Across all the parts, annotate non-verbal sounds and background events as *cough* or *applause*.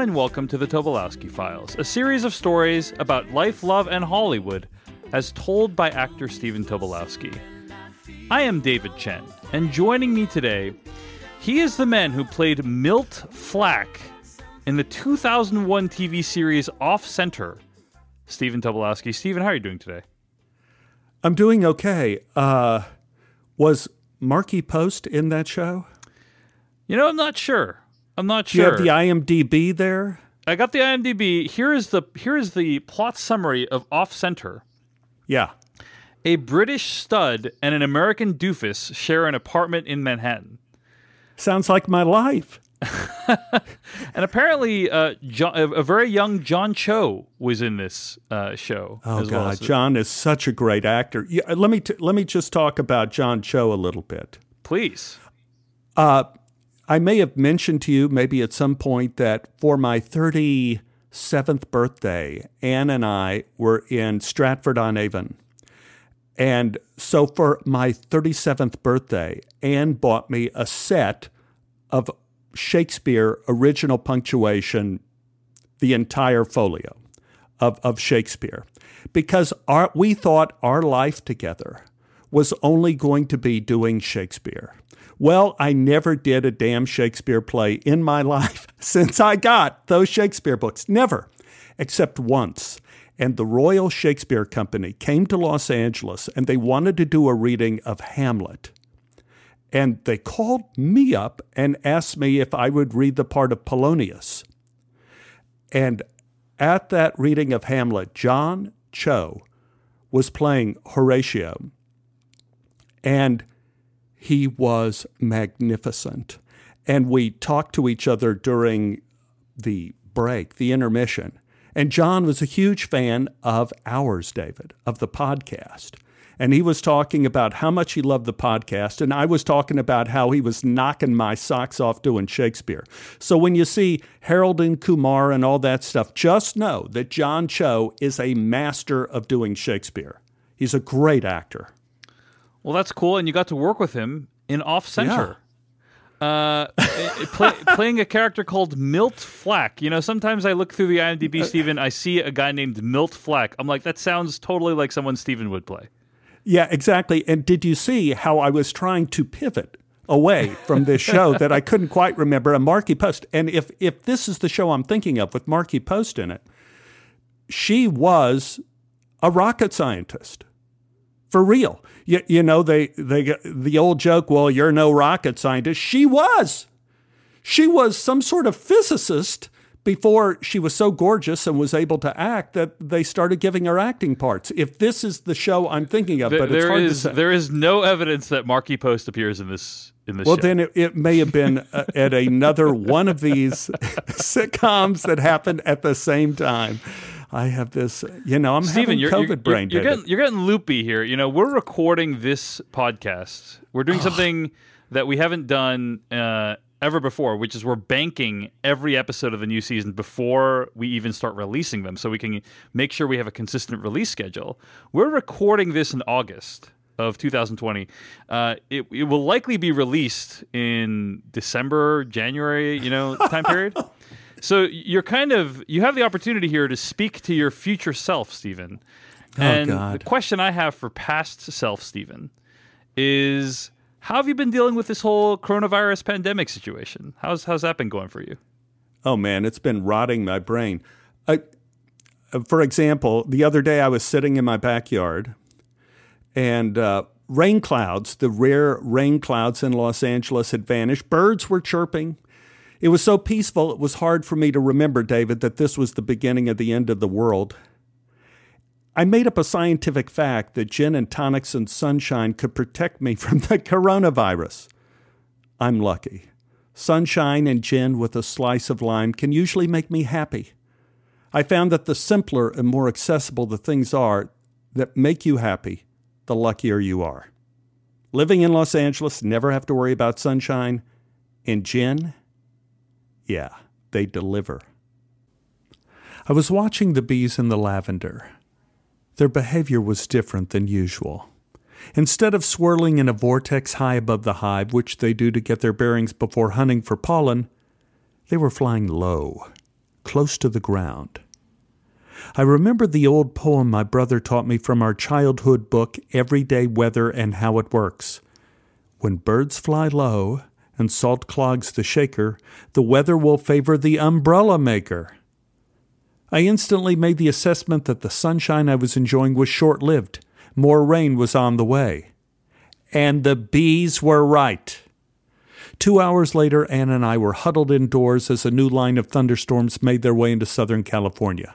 everyone, and welcome to the Tobolowski Files, a series of stories about life, love, and Hollywood as told by actor Stephen Tobolowski. I am David Chen, and joining me today, he is the man who played Milt Flack in the 2001 TV series Off Center. Stephen Tobolowski. Stephen, how are you doing today? I'm doing okay. Uh, was Markie Post in that show? You know, I'm not sure. I'm not Do you have the IMDb there? I got the IMDb. Here is the here is the plot summary of Off Center. Yeah. A British stud and an American doofus share an apartment in Manhattan. Sounds like my life. *laughs* And apparently, uh, John, a, very young John Cho was in this uh, show. Oh well God, as- John is such a great actor. Yeah, let me t- let me just talk about John Cho a little bit. Please. Uh, I may have mentioned to you maybe at some point that for my 37th birthday, Anne and I were in Stratford on Avon. And so for my 37th birthday, Anne bought me a set of Shakespeare original punctuation, the entire folio of, of Shakespeare, because our, we thought our life together was only going to be doing Shakespeare. Well, I never did a damn Shakespeare play in my *laughs* life since I got those Shakespeare books. Never, except once. And the Royal Shakespeare Company came to Los Angeles and they wanted to do a reading of Hamlet. And they called me up and asked me if I would read the part of Polonius. And at that reading of Hamlet, John Cho was playing Horatio. And he was magnificent. And we talked to each other during the break, the intermission. And John was a huge fan of ours, David, of the podcast. And he was talking about how much he loved the podcast. And I was talking about how he was knocking my socks off doing Shakespeare. So when you see Harold and Kumar and all that stuff, just know that John Cho is a master of doing Shakespeare. He's a great actor. Well, that's cool, and you got to work with him in Off Center. Uh, play, *laughs* playing a character called Milt Flack. You know, sometimes I look through the Uh, IMDb, Stephen, I see a guy named Milt Flack. I'm like, that sounds totally like someone Stephen would play. Yeah, exactly. And did you see how I was trying to pivot away from this show *laughs* that I couldn't quite remember a Markie Post? And if if this is the show I'm thinking of with Markie Post in it, she was a rocket scientist. For real. You, you know, they, they the old joke, well, you're no rocket scientist. She was. She was some sort of physicist before she was so gorgeous and was able to act that they started giving her acting parts. If this is the show I'm thinking of, but it's there hard is to say. there is no evidence that Markie Post appears in this in this well, show. then it, it may have been uh, at another one of these *laughs* sitcoms that happened at the same time. I have this, you know, I'm Stephen, having you're, COVID you're, brain. you're, David. getting, you're getting loopy here. You know, we're recording this podcast. We're doing something that we haven't done uh, ever before, which is we're banking every episode of the new season before we even start releasing them, so we can make sure we have a consistent release schedule. We're recording this in August of 2020. Uh, it, it will likely be released in December, January, you know, time period. *laughs* So you're kind of you have the opportunity here to speak to your future self, Stephen. And God. the question I have for past self, Stephen, is how have you been dealing with this whole coronavirus pandemic situation? How's how's that been going for you? Oh man, it's been rotting my brain. I, for example, the other day I was sitting in my backyard, and uh, rain clouds, the rare rain clouds in Los Angeles, had vanished. Birds were chirping. It was so peaceful, it was hard for me to remember, David, that this was the beginning of the end of the world. I made up a scientific fact that gin and tonics and sunshine could protect me from the coronavirus. I'm lucky. Sunshine and gin with a slice of lime can usually make me happy. I found that the simpler and more accessible the things are that make you happy, the luckier you are. living in Los Angeles, never have to worry about sunshine. And gin, yeah, they deliver. I was watching the bees in the lavender. Their behavior was different than usual. Instead of swirling in a vortex high above the hive, which they do to get their bearings before hunting for pollen, they were flying low, close to the ground. I remember the old poem my brother taught me from our childhood book, Everyday Weather and How It Works. When birds fly low and salt clogs the shaker, the weather will favor the umbrella maker. I instantly made the assessment that the sunshine I was enjoying was short lived. More rain was on the way. And the bees were right. Two hours later, Ann and I were huddled indoors as a new line of thunderstorms made their way into Southern California.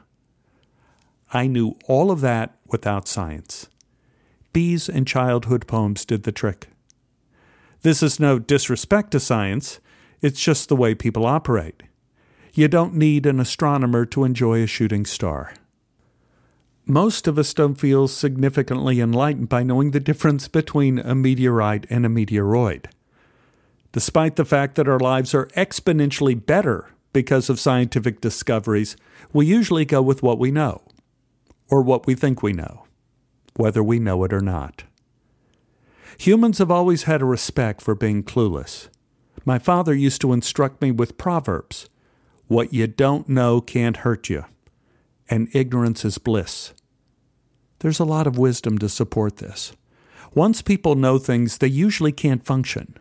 I knew all of that without science. Bees and childhood poems did the trick. This is no disrespect to science, it's just the way people operate. You don't need an astronomer to enjoy a shooting star. Most of us don't feel significantly enlightened by knowing the difference between a meteorite and a meteoroid. Despite the fact that our lives are exponentially better because of scientific discoveries, we usually go with what we know, or what we think we know, whether we know it or not. Humans have always had a respect for being clueless. My father used to instruct me with proverbs what you don't know can't hurt you, and ignorance is bliss. There's a lot of wisdom to support this. Once people know things, they usually can't function.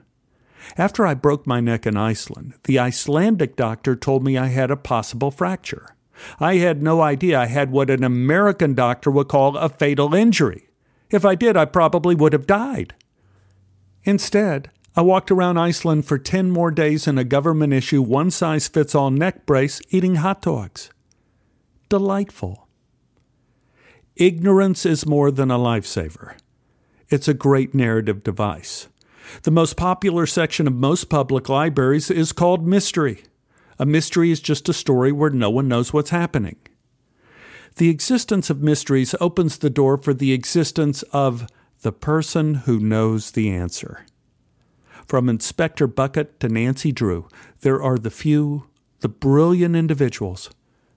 After I broke my neck in Iceland, the Icelandic doctor told me I had a possible fracture. I had no idea I had what an American doctor would call a fatal injury. If I did, I probably would have died. Instead, I walked around Iceland for 10 more days in a government issue one size fits all neck brace eating hot dogs. Delightful. Ignorance is more than a lifesaver. It's a great narrative device. The most popular section of most public libraries is called mystery. A mystery is just a story where no one knows what's happening. The existence of mysteries opens the door for the existence of the person who knows the answer. From Inspector Bucket to Nancy Drew, there are the few, the brilliant individuals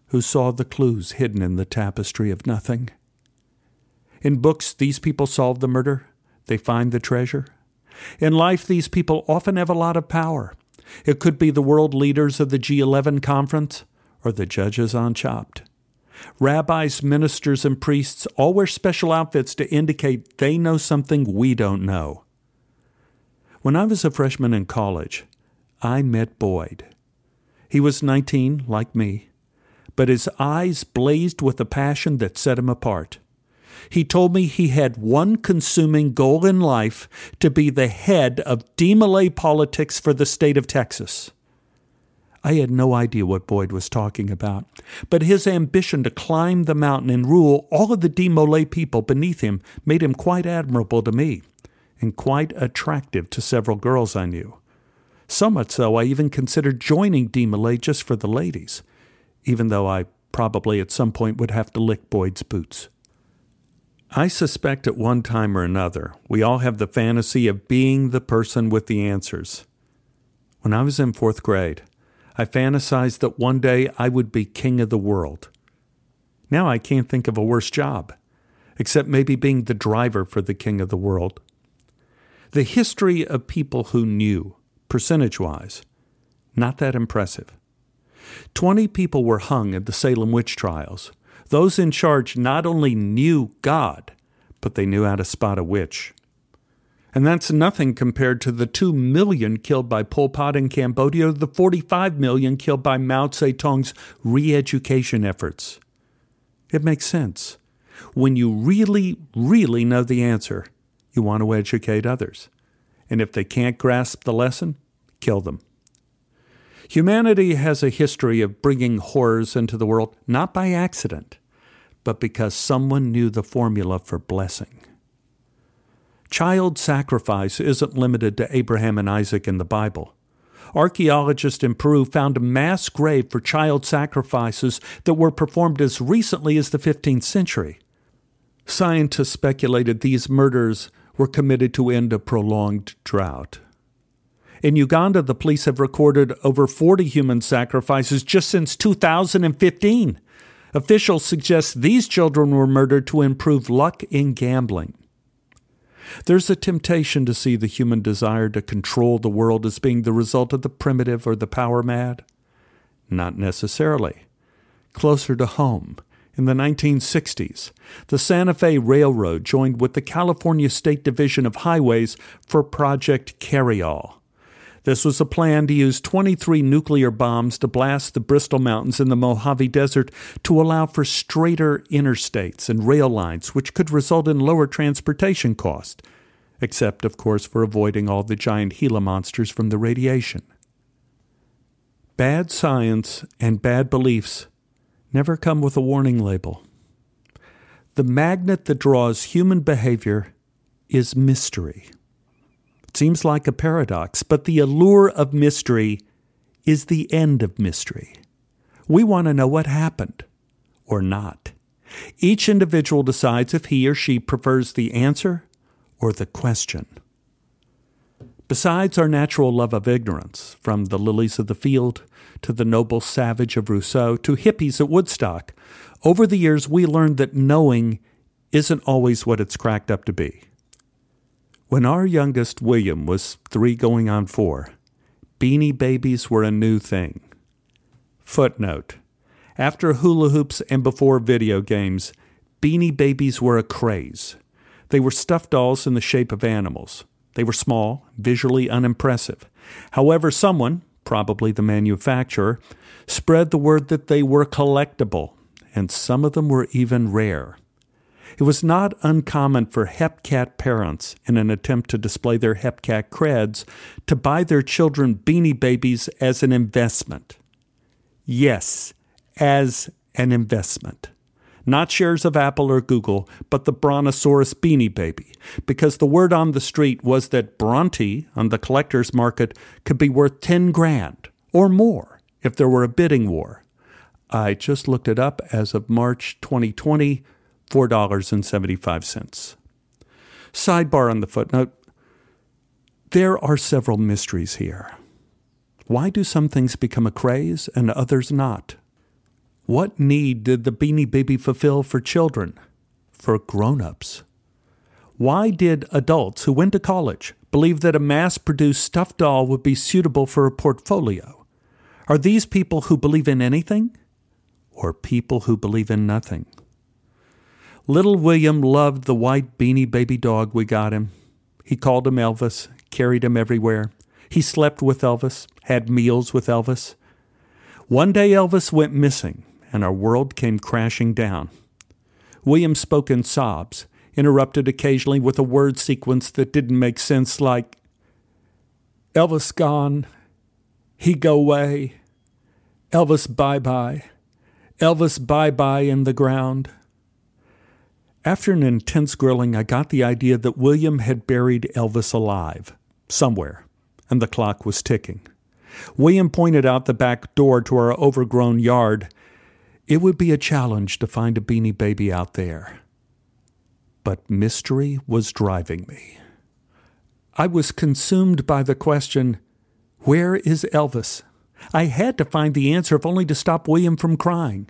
who saw the clues hidden in the tapestry of nothing. In books, these people solve the murder, they find the treasure. In life, these people often have a lot of power. It could be the world leaders of the G11 conference or the judges on Chopped. Rabbis, ministers, and priests all wear special outfits to indicate they know something we don't know. When I was a freshman in college, I met Boyd. He was 19, like me, but his eyes blazed with a passion that set him apart. He told me he had one consuming goal in life to be the head of DeMolay politics for the state of Texas. I had no idea what Boyd was talking about, but his ambition to climb the mountain and rule all of the DeMolay people beneath him made him quite admirable to me and quite attractive to several girls I knew. So much so, I even considered joining DeMolay just for the ladies, even though I probably at some point would have to lick Boyd's boots. I suspect at one time or another, we all have the fantasy of being the person with the answers. When I was in fourth grade, I fantasized that one day I would be king of the world. Now I can't think of a worse job, except maybe being the driver for the king of the world. The history of people who knew, percentage wise, not that impressive. Twenty people were hung at the Salem witch trials. Those in charge not only knew God, but they knew how to spot a witch. And that's nothing compared to the 2 million killed by Pol Pot in Cambodia, the 45 million killed by Mao Zedong's re education efforts. It makes sense. When you really, really know the answer, you want to educate others. And if they can't grasp the lesson, kill them. Humanity has a history of bringing horrors into the world not by accident, but because someone knew the formula for blessing. Child sacrifice isn't limited to Abraham and Isaac in the Bible. Archaeologists in Peru found a mass grave for child sacrifices that were performed as recently as the 15th century. Scientists speculated these murders were committed to end a prolonged drought. In Uganda, the police have recorded over 40 human sacrifices just since 2015. Officials suggest these children were murdered to improve luck in gambling. There's a temptation to see the human desire to control the world as being the result of the primitive or the power mad. Not necessarily. Closer to home, in the 1960s, the Santa Fe Railroad joined with the California State Division of Highways for Project Carryall. This was a plan to use 23 nuclear bombs to blast the Bristol Mountains in the Mojave Desert to allow for straighter interstates and rail lines, which could result in lower transportation costs, except, of course, for avoiding all the giant Gila monsters from the radiation. Bad science and bad beliefs never come with a warning label. The magnet that draws human behavior is mystery. Seems like a paradox, but the allure of mystery is the end of mystery. We want to know what happened or not. Each individual decides if he or she prefers the answer or the question. Besides our natural love of ignorance, from the lilies of the field to the noble savage of Rousseau to hippies at Woodstock, over the years we learned that knowing isn't always what it's cracked up to be. When our youngest William was three going on four, beanie babies were a new thing. Footnote After hula hoops and before video games, beanie babies were a craze. They were stuffed dolls in the shape of animals. They were small, visually unimpressive. However, someone, probably the manufacturer, spread the word that they were collectible, and some of them were even rare. It was not uncommon for Hepcat parents, in an attempt to display their Hepcat creds, to buy their children beanie babies as an investment. Yes, as an investment. Not shares of Apple or Google, but the Brontosaurus beanie baby, because the word on the street was that Bronte on the collector's market could be worth 10 grand or more if there were a bidding war. I just looked it up as of March 2020. $4.75. Sidebar on the footnote there are several mysteries here. Why do some things become a craze and others not? What need did the Beanie Baby fulfill for children, for grown ups? Why did adults who went to college believe that a mass produced stuffed doll would be suitable for a portfolio? Are these people who believe in anything or people who believe in nothing? Little William loved the white beanie baby dog we got him. He called him Elvis, carried him everywhere. He slept with Elvis, had meals with Elvis. One day Elvis went missing, and our world came crashing down. William spoke in sobs, interrupted occasionally with a word sequence that didn't make sense, like, Elvis gone, he go away, Elvis bye bye, Elvis bye bye in the ground. After an intense grilling, I got the idea that William had buried Elvis alive, somewhere, and the clock was ticking. William pointed out the back door to our overgrown yard. It would be a challenge to find a beanie baby out there. But mystery was driving me. I was consumed by the question where is Elvis? I had to find the answer, if only to stop William from crying.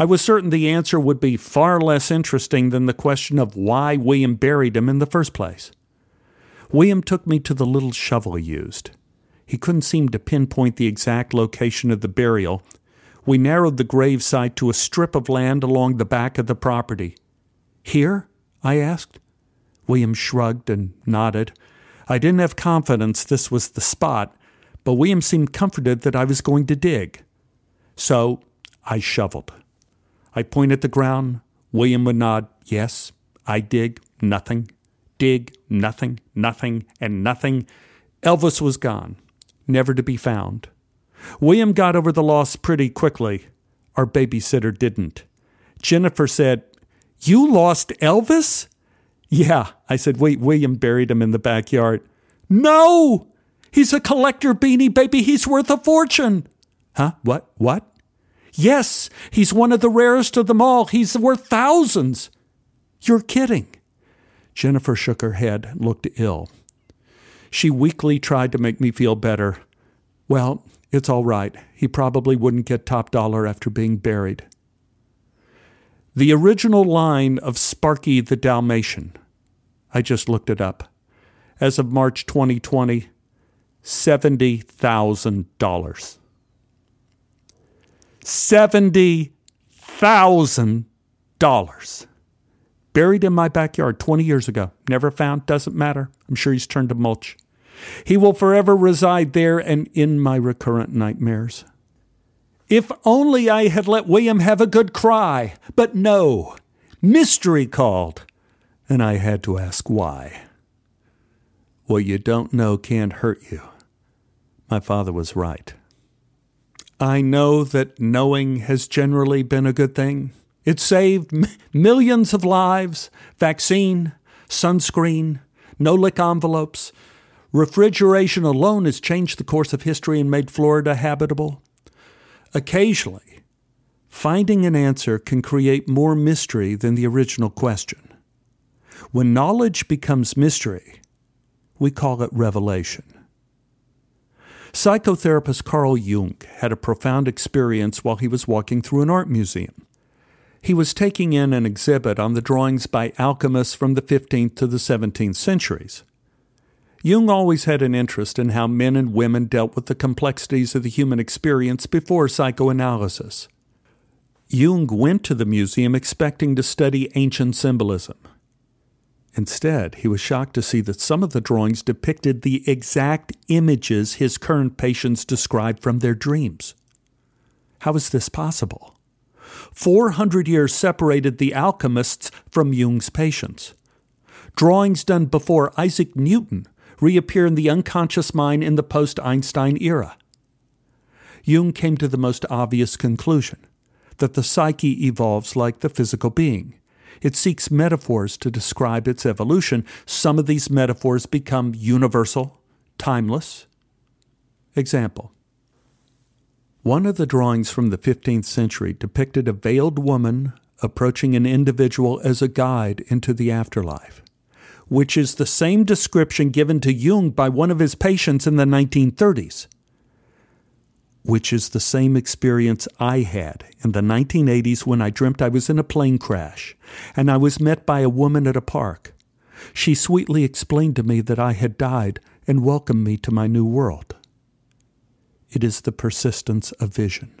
I was certain the answer would be far less interesting than the question of why William buried him in the first place. William took me to the little shovel he used. He couldn't seem to pinpoint the exact location of the burial. We narrowed the gravesite to a strip of land along the back of the property. Here? I asked. William shrugged and nodded. I didn't have confidence this was the spot, but William seemed comforted that I was going to dig. So I shoveled. I point at the ground. William would nod, Yes. I dig, nothing. Dig, nothing, nothing, and nothing. Elvis was gone, never to be found. William got over the loss pretty quickly. Our babysitter didn't. Jennifer said, You lost Elvis? Yeah, I said, Wait, William buried him in the backyard. No! He's a collector beanie baby. He's worth a fortune. Huh? What? What? Yes, he's one of the rarest of them all. He's worth thousands. You're kidding. Jennifer shook her head and looked ill. She weakly tried to make me feel better. Well, it's all right. He probably wouldn't get top dollar after being buried. The original line of Sparky the Dalmatian, I just looked it up, as of March 2020, $70,000. $70,000. Buried in my backyard 20 years ago. Never found, doesn't matter. I'm sure he's turned to mulch. He will forever reside there and in my recurrent nightmares. If only I had let William have a good cry. But no, mystery called, and I had to ask why. What you don't know can't hurt you. My father was right. I know that knowing has generally been a good thing. It saved m- millions of lives vaccine, sunscreen, no lick envelopes. Refrigeration alone has changed the course of history and made Florida habitable. Occasionally, finding an answer can create more mystery than the original question. When knowledge becomes mystery, we call it revelation. Psychotherapist Carl Jung had a profound experience while he was walking through an art museum. He was taking in an exhibit on the drawings by alchemists from the 15th to the 17th centuries. Jung always had an interest in how men and women dealt with the complexities of the human experience before psychoanalysis. Jung went to the museum expecting to study ancient symbolism. Instead, he was shocked to see that some of the drawings depicted the exact images his current patients described from their dreams. How is this possible? 400 years separated the alchemists from Jung's patients. Drawings done before Isaac Newton reappear in the unconscious mind in the post Einstein era. Jung came to the most obvious conclusion that the psyche evolves like the physical being. It seeks metaphors to describe its evolution. Some of these metaphors become universal, timeless. Example One of the drawings from the 15th century depicted a veiled woman approaching an individual as a guide into the afterlife, which is the same description given to Jung by one of his patients in the 1930s which is the same experience I had in the 1980s when I dreamt I was in a plane crash and I was met by a woman at a park. She sweetly explained to me that I had died and welcomed me to my new world. It is the persistence of vision.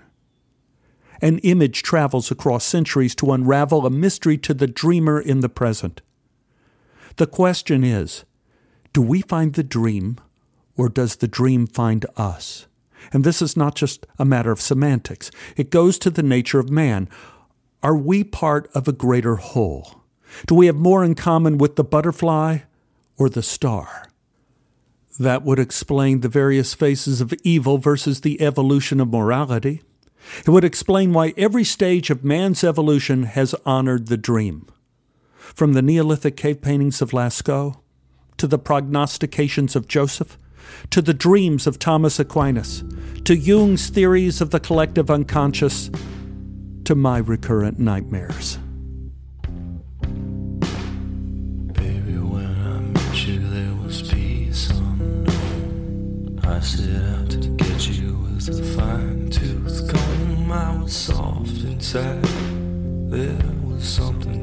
An image travels across centuries to unravel a mystery to the dreamer in the present. The question is do we find the dream, or does the dream find us? And this is not just a matter of semantics, it goes to the nature of man. Are we part of a greater whole? Do we have more in common with the butterfly or the star? That would explain the various phases of evil versus the evolution of morality. It would explain why every stage of man's evolution has honored the dream. From the Neolithic cave paintings of Lascaux to the prognostications of Joseph to the dreams of Thomas Aquinas, to Jung's theories of the collective unconscious, to my recurrent nightmares. I set out to get you with a fine tooth comb. I was soft inside. There was something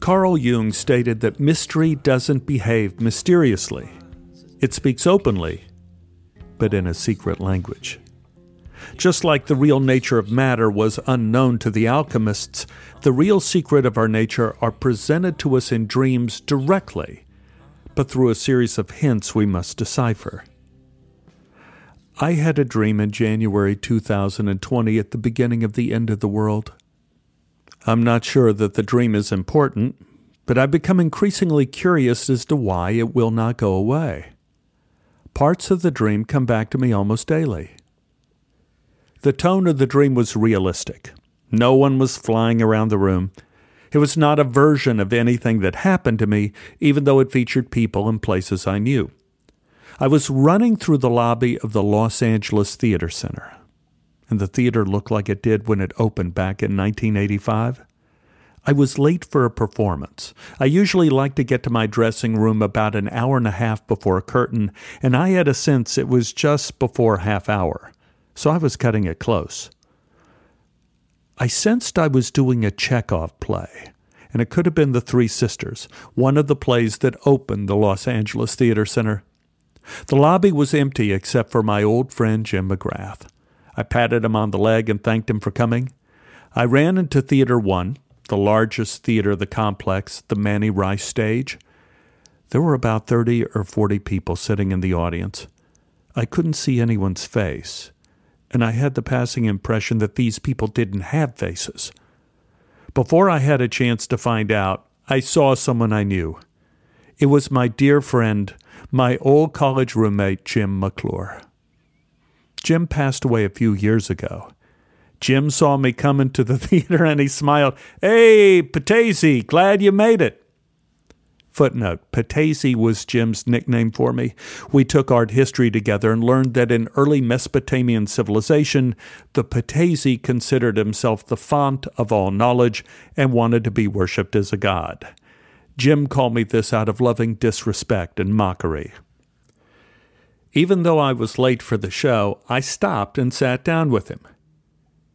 Carl Jung stated that mystery doesn't behave mysteriously. It speaks openly, but in a secret language. Just like the real nature of matter was unknown to the alchemists, the real secret of our nature are presented to us in dreams directly, but through a series of hints we must decipher. I had a dream in January 2020 at the beginning of the end of the world. I'm not sure that the dream is important, but I've become increasingly curious as to why it will not go away. Parts of the dream come back to me almost daily. The tone of the dream was realistic. No one was flying around the room. It was not a version of anything that happened to me, even though it featured people and places I knew. I was running through the lobby of the Los Angeles Theater Center, and the theater looked like it did when it opened back in 1985. I was late for a performance. I usually like to get to my dressing room about an hour and a half before a curtain, and I had a sense it was just before half hour, so I was cutting it close. I sensed I was doing a Chekhov play, and it could have been The Three Sisters, one of the plays that opened the Los Angeles Theater Center. The lobby was empty except for my old friend Jim McGrath. I patted him on the leg and thanked him for coming. I ran into Theater One, the largest theater of the complex, the Manny Rice stage. There were about 30 or 40 people sitting in the audience. I couldn't see anyone's face, and I had the passing impression that these people didn't have faces. Before I had a chance to find out, I saw someone I knew. It was my dear friend, my old college roommate, Jim McClure. Jim passed away a few years ago. Jim saw me come into the *laughs* theater and he smiled. Hey, Patesi, glad you made it. Footnote Patesi was Jim's nickname for me. We took art history together and learned that in early Mesopotamian civilization, the Patesi considered himself the font of all knowledge and wanted to be worshipped as a god. Jim called me this out of loving disrespect and mockery. Even though I was late for the show, I stopped and sat down with him.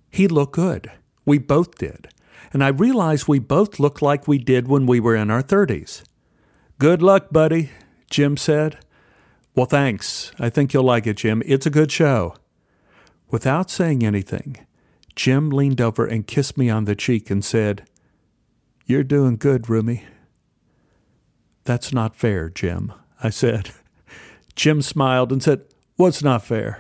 He looked good. We both did. And I realized we both looked like we did when we were in our 30s. Good luck, buddy, Jim said. Well, thanks. I think you'll like it, Jim. It's a good show. Without saying anything, Jim leaned over and kissed me on the cheek and said, You're doing good, Rumi. That's not fair, Jim, I said. Jim smiled and said, What's not fair?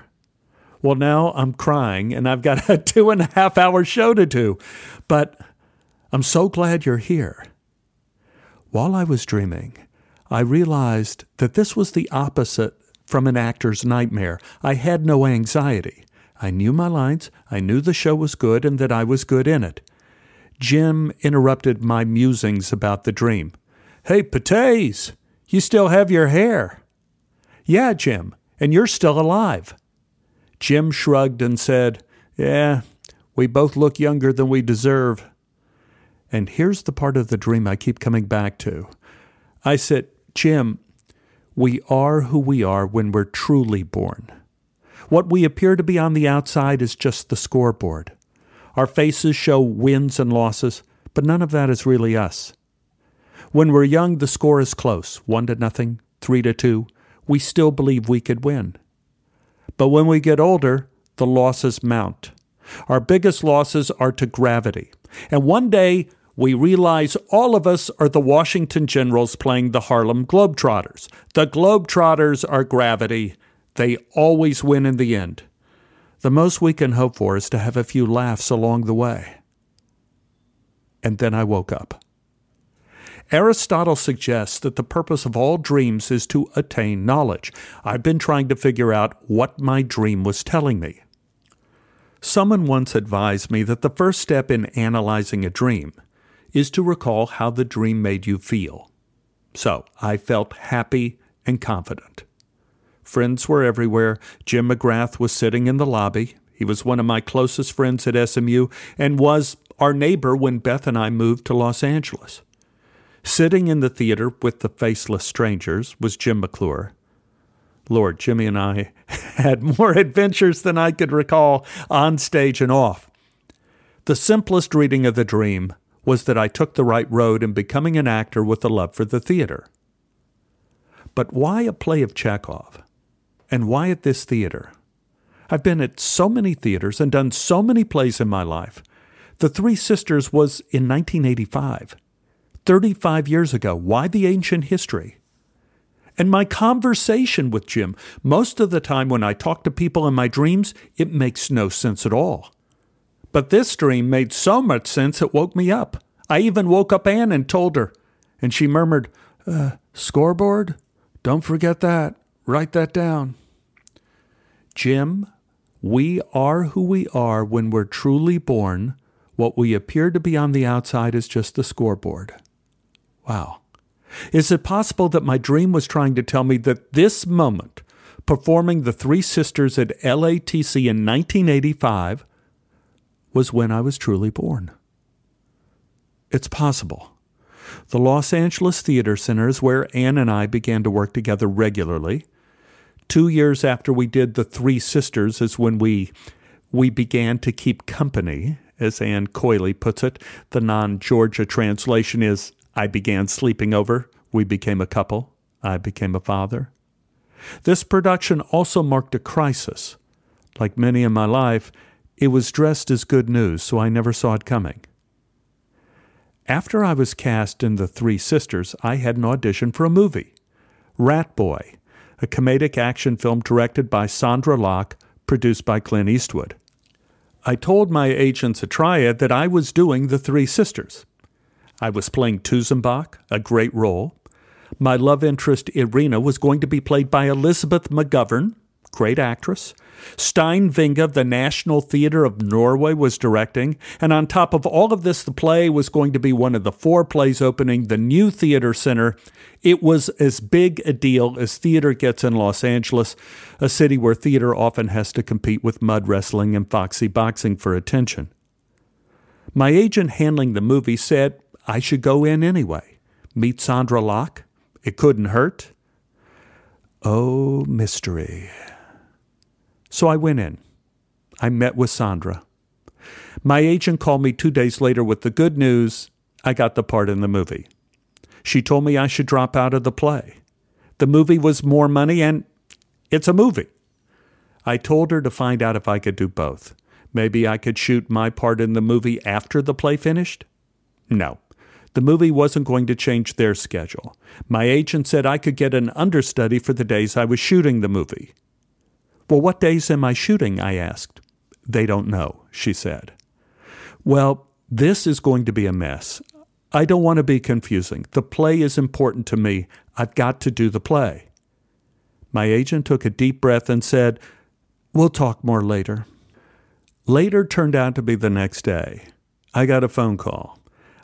Well, now I'm crying and I've got a *laughs* two and a half hour show to do. But I'm so glad you're here. While I was dreaming, I realized that this was the opposite from an actor's nightmare. I had no anxiety. I knew my lines, I knew the show was good, and that I was good in it. Jim interrupted my musings about the dream. Hey, Pates, you still have your hair. Yeah, Jim, and you're still alive. Jim shrugged and said, Yeah, we both look younger than we deserve. And here's the part of the dream I keep coming back to. I said, Jim, we are who we are when we're truly born. What we appear to be on the outside is just the scoreboard. Our faces show wins and losses, but none of that is really us. When we're young, the score is close one to nothing, three to two. We still believe we could win. But when we get older, the losses mount. Our biggest losses are to gravity. And one day, we realize all of us are the Washington Generals playing the Harlem Globetrotters. The Globetrotters are gravity. They always win in the end. The most we can hope for is to have a few laughs along the way. And then I woke up. Aristotle suggests that the purpose of all dreams is to attain knowledge. I've been trying to figure out what my dream was telling me. Someone once advised me that the first step in analyzing a dream is to recall how the dream made you feel. So I felt happy and confident. Friends were everywhere. Jim McGrath was sitting in the lobby. He was one of my closest friends at SMU and was our neighbor when Beth and I moved to Los Angeles. Sitting in the theater with the faceless strangers was Jim McClure. Lord, Jimmy and I *laughs* had more adventures than I could recall on stage and off. The simplest reading of the dream was that I took the right road in becoming an actor with a love for the theater. But why a play of Chekhov? And why at this theater? I've been at so many theaters and done so many plays in my life. The Three Sisters was in 1985. 35 years ago. Why the ancient history? And my conversation with Jim, most of the time when I talk to people in my dreams, it makes no sense at all. But this dream made so much sense it woke me up. I even woke up Anne and told her, and she murmured, uh, Scoreboard? Don't forget that. Write that down. Jim We are who we are when we're truly born. What we appear to be on the outside is just the scoreboard. Wow. Is it possible that my dream was trying to tell me that this moment, performing the Three Sisters at LATC in 1985, was when I was truly born? It's possible. The Los Angeles Theater Center is where Anne and I began to work together regularly. Two years after we did The Three Sisters is when we we began to keep company, as Anne Coyley puts it. The non Georgia translation is I began sleeping over. We became a couple. I became a father. This production also marked a crisis. Like many in my life, it was dressed as good news, so I never saw it coming. After I was cast in The Three Sisters, I had an audition for a movie Rat Boy, a comedic action film directed by Sondra Locke, produced by Clint Eastwood. I told my agents at Triad that I was doing The Three Sisters. I was playing Tuzenbach, a great role. My love interest, Irina, was going to be played by Elizabeth McGovern, great actress. Stein Winge of the National Theatre of Norway was directing, and on top of all of this, the play was going to be one of the four plays opening the new theater center. It was as big a deal as theater gets in Los Angeles, a city where theater often has to compete with mud wrestling and foxy boxing for attention. My agent handling the movie said I should go in anyway. Meet Sondra Locke. It couldn't hurt. Oh, mystery. So I went in. I met with Sondra. My agent called me two days later with the good news I got the part in the movie. She told me I should drop out of the play. The movie was more money, and it's a movie. I told her to find out if I could do both. Maybe I could shoot my part in the movie after the play finished? No. The movie wasn't going to change their schedule. My agent said I could get an understudy for the days I was shooting the movie. Well, what days am I shooting? I asked. They don't know, she said. Well, this is going to be a mess. I don't want to be confusing. The play is important to me. I've got to do the play. My agent took a deep breath and said, We'll talk more later. Later turned out to be the next day. I got a phone call.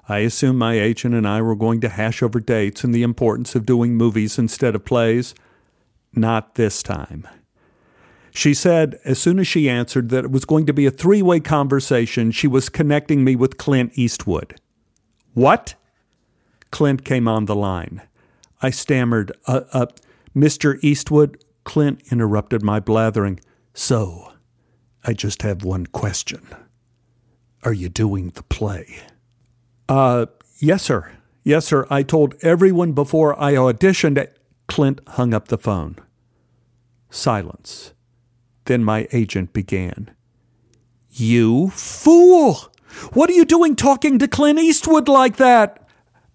I assumed my agent and I were going to hash over dates and the importance of doing movies instead of plays. Not this time. She said, as soon as she answered, that it was going to be a three way conversation. She was connecting me with Clint Eastwood. What? Clint came on the line. I stammered, uh, uh, Mr. Eastwood? Clint interrupted my blathering. So, I just have one question. Are you doing the play? Uh, yes, sir. Yes, sir. I told everyone before I auditioned. Clint hung up the phone. Silence. Then my agent began. You fool! What are you doing talking to Clint Eastwood like that?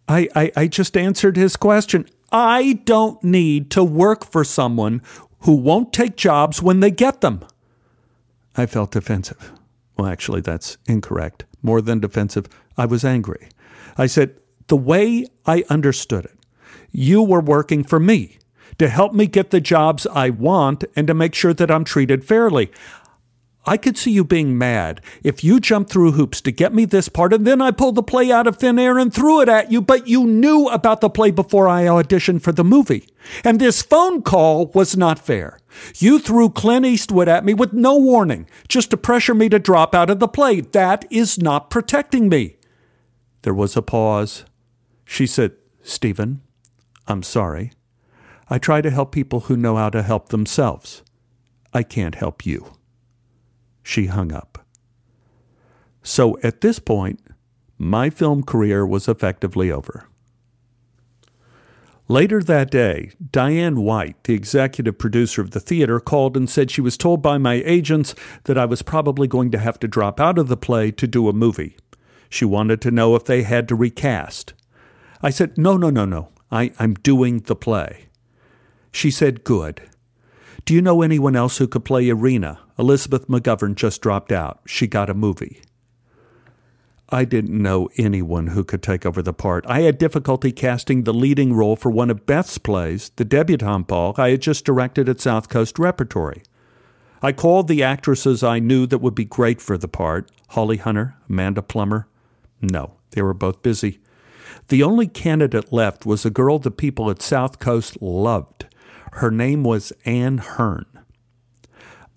I, I, I just answered his question. I don't need to work for someone who won't take jobs when they get them. I felt defensive. Well, actually, that's incorrect. More than defensive, I was angry. I said, The way I understood it, you were working for me to help me get the jobs I want and to make sure that I'm treated fairly. I could see you being mad if you jumped through hoops to get me this part and then I pulled the play out of thin air and threw it at you, but you knew about the play before I auditioned for the movie. And this phone call was not fair. You threw Clint Eastwood at me with no warning, just to pressure me to drop out of the play. That is not protecting me. There was a pause. She said, Stephen, I'm sorry. I try to help people who know how to help themselves. I can't help you. She hung up. So at this point, my film career was effectively over. Later that day, Diane White, the executive producer of the theater, called and said she was told by my agents that I was probably going to have to drop out of the play to do a movie. She wanted to know if they had to recast. I said, No, no, no, no. I, I'm doing the play. She said, Good. Do you know anyone else who could play Irina? Elizabeth McGovern just dropped out. She got a movie. I didn't know anyone who could take over the part. I had difficulty casting the leading role for one of Beth's plays, the debutante ball I had just directed at South Coast Repertory. I called the actresses I knew that would be great for the part Holly Hunter, Amanda Plummer. No, they were both busy. The only candidate left was a girl the people at South Coast loved. Her name was Anne Hearn.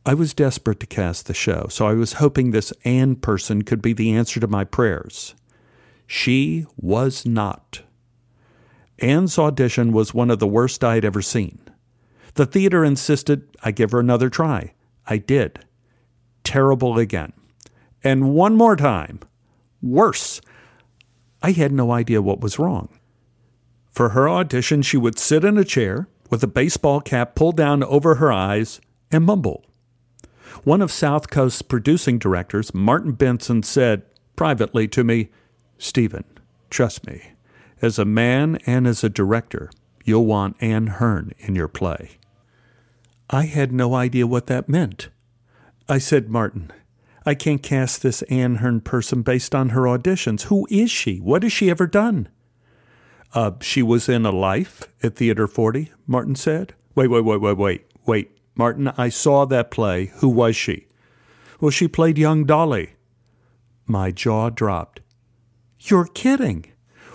I was desperate to cast the show, so I was hoping this Anne person could be the answer to my prayers. She was not. Anne's audition was one of the worst I had ever seen. The theater insisted I give her another try. I did. Terrible again. And one more time. Worse. I had no idea what was wrong. For her audition, she would sit in a chair with a baseball cap pulled down over her eyes and mumble. One of South Coast's producing directors, Martin Benson, said privately to me, Stephen, trust me, as a man and as a director, you'll want Anne Hearn in your play. I had no idea what that meant. I said, Martin, I can't cast this Anne Hearn person based on her auditions. Who is she? What has she ever done? Uh, she was in A Life at Theater 40, Martin said. Wait, wait, wait, wait, wait, wait. Martin, I saw that play. Who was she? Well, she played young Dolly. My jaw dropped. You're kidding.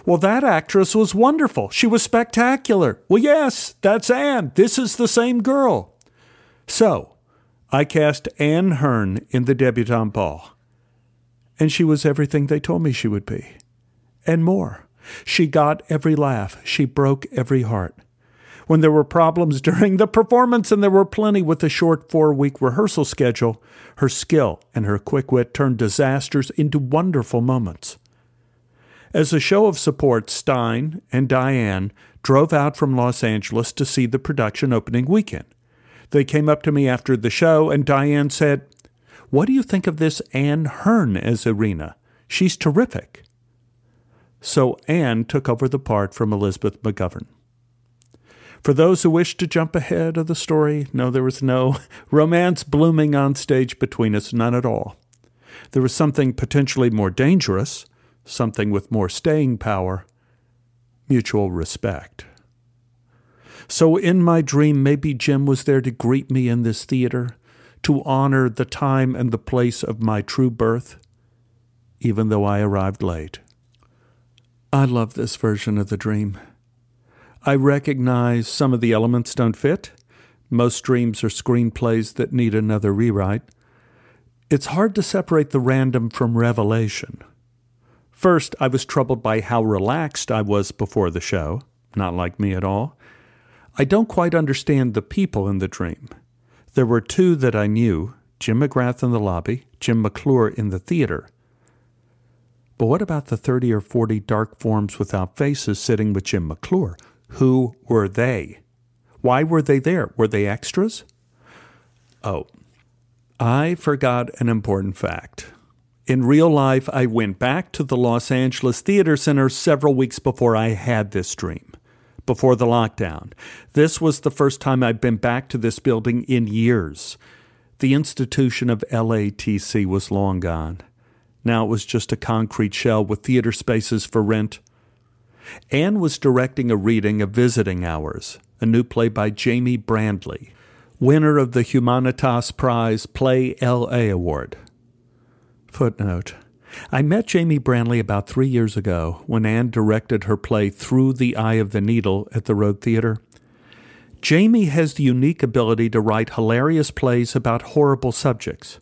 Well, that actress was wonderful. She was spectacular. Well, yes, that's Anne. This is the same girl. So, I cast Anne Hearn in the debutante ball. And she was everything they told me she would be. And more. She got every laugh. She broke every heart. When there were problems *laughs* during the performance, and there were plenty with the short four week rehearsal schedule, her skill and her quick wit turned disasters into wonderful moments. As a show of support, Stein and Diane drove out from Los Angeles to see the production opening weekend. They came up to me after the show, and Diane said, What do you think of this Anne Hearn as Irina? She's terrific. So Anne took over the part from Elizabeth McGovern. For those who wish to jump ahead of the story, no, there was no *laughs* romance blooming on stage between us, none at all. There was something potentially more dangerous, something with more staying power mutual respect. So, in my dream, maybe Jim was there to greet me in this theater, to honor the time and the place of my true birth, even though I arrived late. I love this version of the dream. I recognize some of the elements don't fit. Most dreams are screenplays that need another rewrite. It's hard to separate the random from revelation. First, I was troubled by how relaxed I was before the show, not like me at all. I don't quite understand the people in the dream. There were two that I knew Jim McGrath in the lobby, Jim McClure in the theater. But what about the 30 or 40 dark forms without faces sitting with Jim McClure? Who were they? Why were they there? Were they extras? Oh, I forgot an important fact. In real life, I went back to the Los Angeles Theater Center several weeks before I had this dream, before the lockdown. This was the first time I'd been back to this building in years. The institution of LATC was long gone. Now it was just a concrete shell with theater spaces for rent Anne was directing a reading of Visiting Hours, a new play by Jamie Brandley, winner of the Humanitas Prize Play LA Award. Footnote I met Jamie Brandley about three years ago when Anne directed her play Through the Eye of the Needle at the Road Theater. Jamie has the unique ability to write hilarious plays about horrible subjects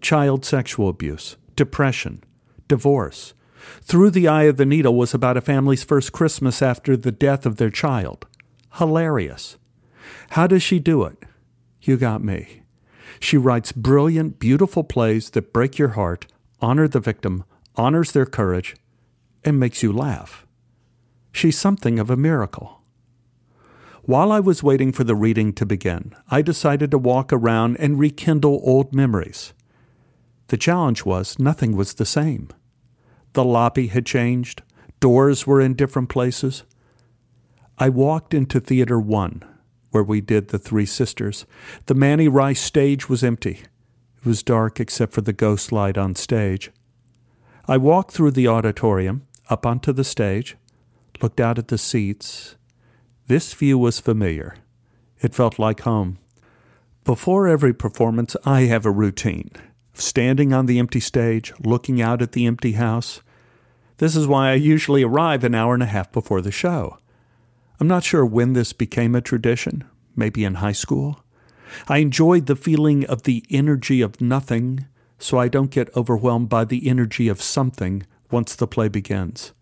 child sexual abuse, depression, divorce, through the Eye of the Needle was about a family's first Christmas after the death of their child. Hilarious. How does she do it? You got me. She writes brilliant, beautiful plays that break your heart, honor the victim, honors their courage, and makes you laugh. She's something of a miracle. While I was waiting for the reading to begin, I decided to walk around and rekindle old memories. The challenge was nothing was the same. The lobby had changed. Doors were in different places. I walked into Theater One, where we did The Three Sisters. The Manny Rice stage was empty. It was dark except for the ghost light on stage. I walked through the auditorium, up onto the stage, looked out at the seats. This view was familiar. It felt like home. Before every performance, I have a routine. Standing on the empty stage, looking out at the empty house. This is why I usually arrive an hour and a half before the show. I'm not sure when this became a tradition, maybe in high school. I enjoyed the feeling of the energy of nothing, so I don't get overwhelmed by the energy of something once the play begins.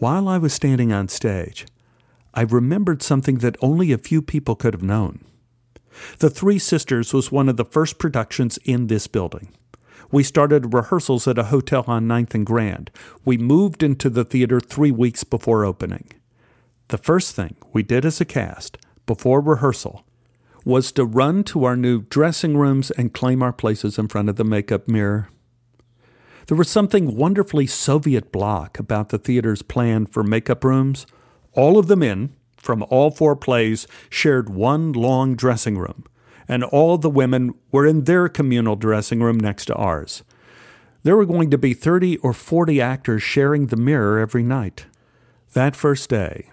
While I was standing on stage, I remembered something that only a few people could have known. The Three Sisters was one of the first productions in this building. We started rehearsals at a hotel on 9th and Grand. We moved into the theater three weeks before opening. The first thing we did as a cast, before rehearsal, was to run to our new dressing rooms and claim our places in front of the makeup mirror. There was something wonderfully Soviet bloc about the theater's plan for makeup rooms. All of the men, from all four plays, shared one long dressing room, and all the women were in their communal dressing room next to ours. There were going to be 30 or 40 actors sharing the mirror every night. That first day,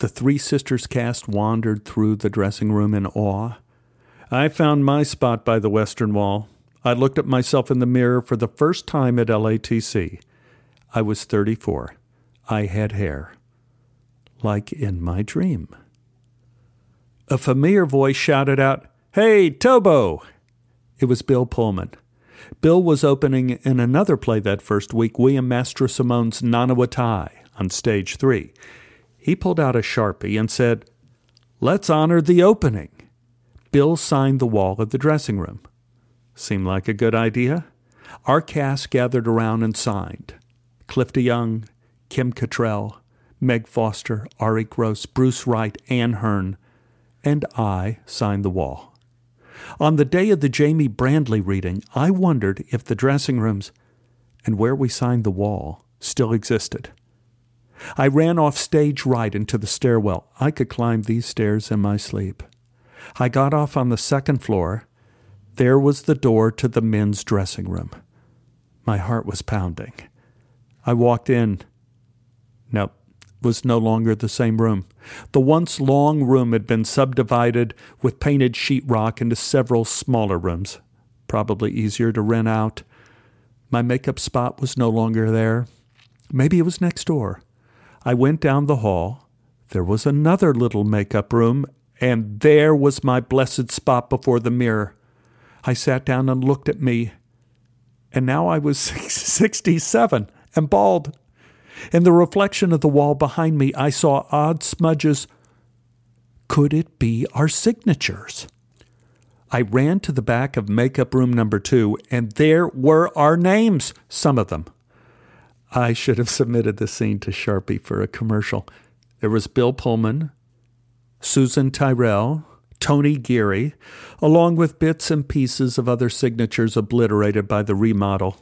the Three Sisters cast wandered through the dressing room in awe. I found my spot by the western wall. I looked at myself in the mirror for the first time at LATC. I was 34. I had hair. Like in my dream. A familiar voice shouted out, Hey, Tobo! It was Bill Pullman. Bill was opening in another play that first week, William Master Mastrosimone's Nanawatai, on stage three. He pulled out a Sharpie and said, Let's honor the opening. Bill signed the wall of the dressing room. Seemed like a good idea. Our cast gathered around and signed. Cliff DeYoung, Kim Cattrall, Meg Foster, Arye Gross, Bruce Wright, Ann Hearn, and I signed the wall. On the day of the Jamie Brandley reading, I wondered if the dressing rooms and where we signed the wall still existed. I ran off stage right into the stairwell. I could climb these stairs in my sleep. I got off on the second floor. There was the door to the men's dressing room. My heart was pounding. I walked in. Nope, was no longer the same room. The once long room had been subdivided with painted sheetrock into several smaller rooms, probably easier to rent out. My makeup spot was no longer there. Maybe it was next door. I went down the hall. There was another little makeup room, and there was my blessed spot before the mirror. I sat down and looked at me, and now I was *laughs* 67 and bald. In the reflection of the wall behind me, I saw odd smudges. Could it be our signatures? I ran to the back of makeup room number two, and there were our names, some of them. I should have submitted the scene to Sharpie for a commercial. There was Bill Pullman, Susan Tyrrell, Tony Geary, along with bits and pieces of other signatures obliterated by the remodel.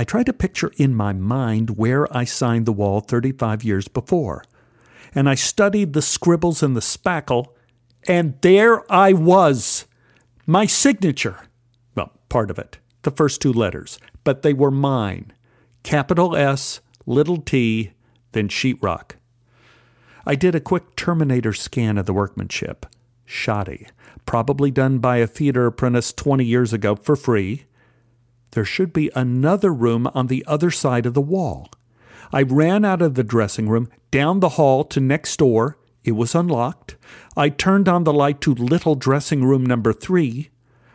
I tried to picture in my mind where I signed the wall 35 years before, and I studied the scribbles and the spackle, and there I was. My signature. Well, part of it, the first two letters, but they were mine. Capital S, little t, then sheetrock. I did a quick Terminator scan of the workmanship. Shoddy. Probably done by a theater apprentice 20 years ago for free there should be another room on the other side of the wall. I ran out of the dressing room, down the hall to next door. It was unlocked. I turned on the light to little dressing room number three.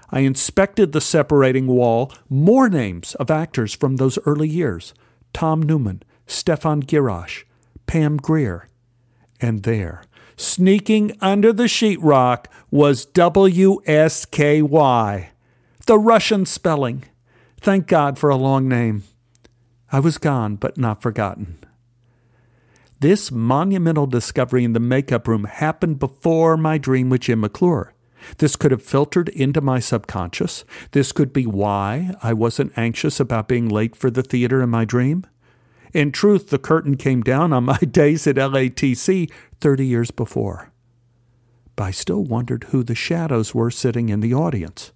I inspected the separating wall, more names of actors from those early years Tom Newman, Stefan Gierasch, Pam Grier. And there, sneaking under the sheetrock, was WSKY, the Russian spelling. Thank God for a long name. I was gone, but not forgotten. This monumental discovery in the makeup room happened before my dream with Jim McClure. This could have filtered into my subconscious. This could be why I wasn't anxious about being late for the theater in my dream. In truth, the curtain came down on my *laughs* days at LATC 30 years before. But I still wondered who the shadows were sitting in the audience.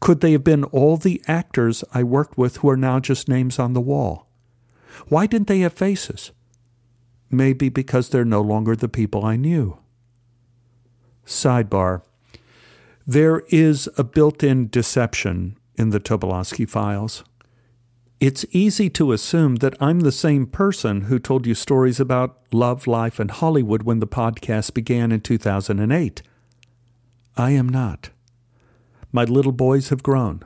Could they have been all the actors I worked with who are now just names on the wall? Why didn't they have faces? Maybe because they're no longer the people I knew. Sidebar. There is a built in deception in the Tobolowsky files. It's easy to assume that I'm the same person who told you stories about love, life, and Hollywood when the podcast began in 2008. I am not. My little boys have grown.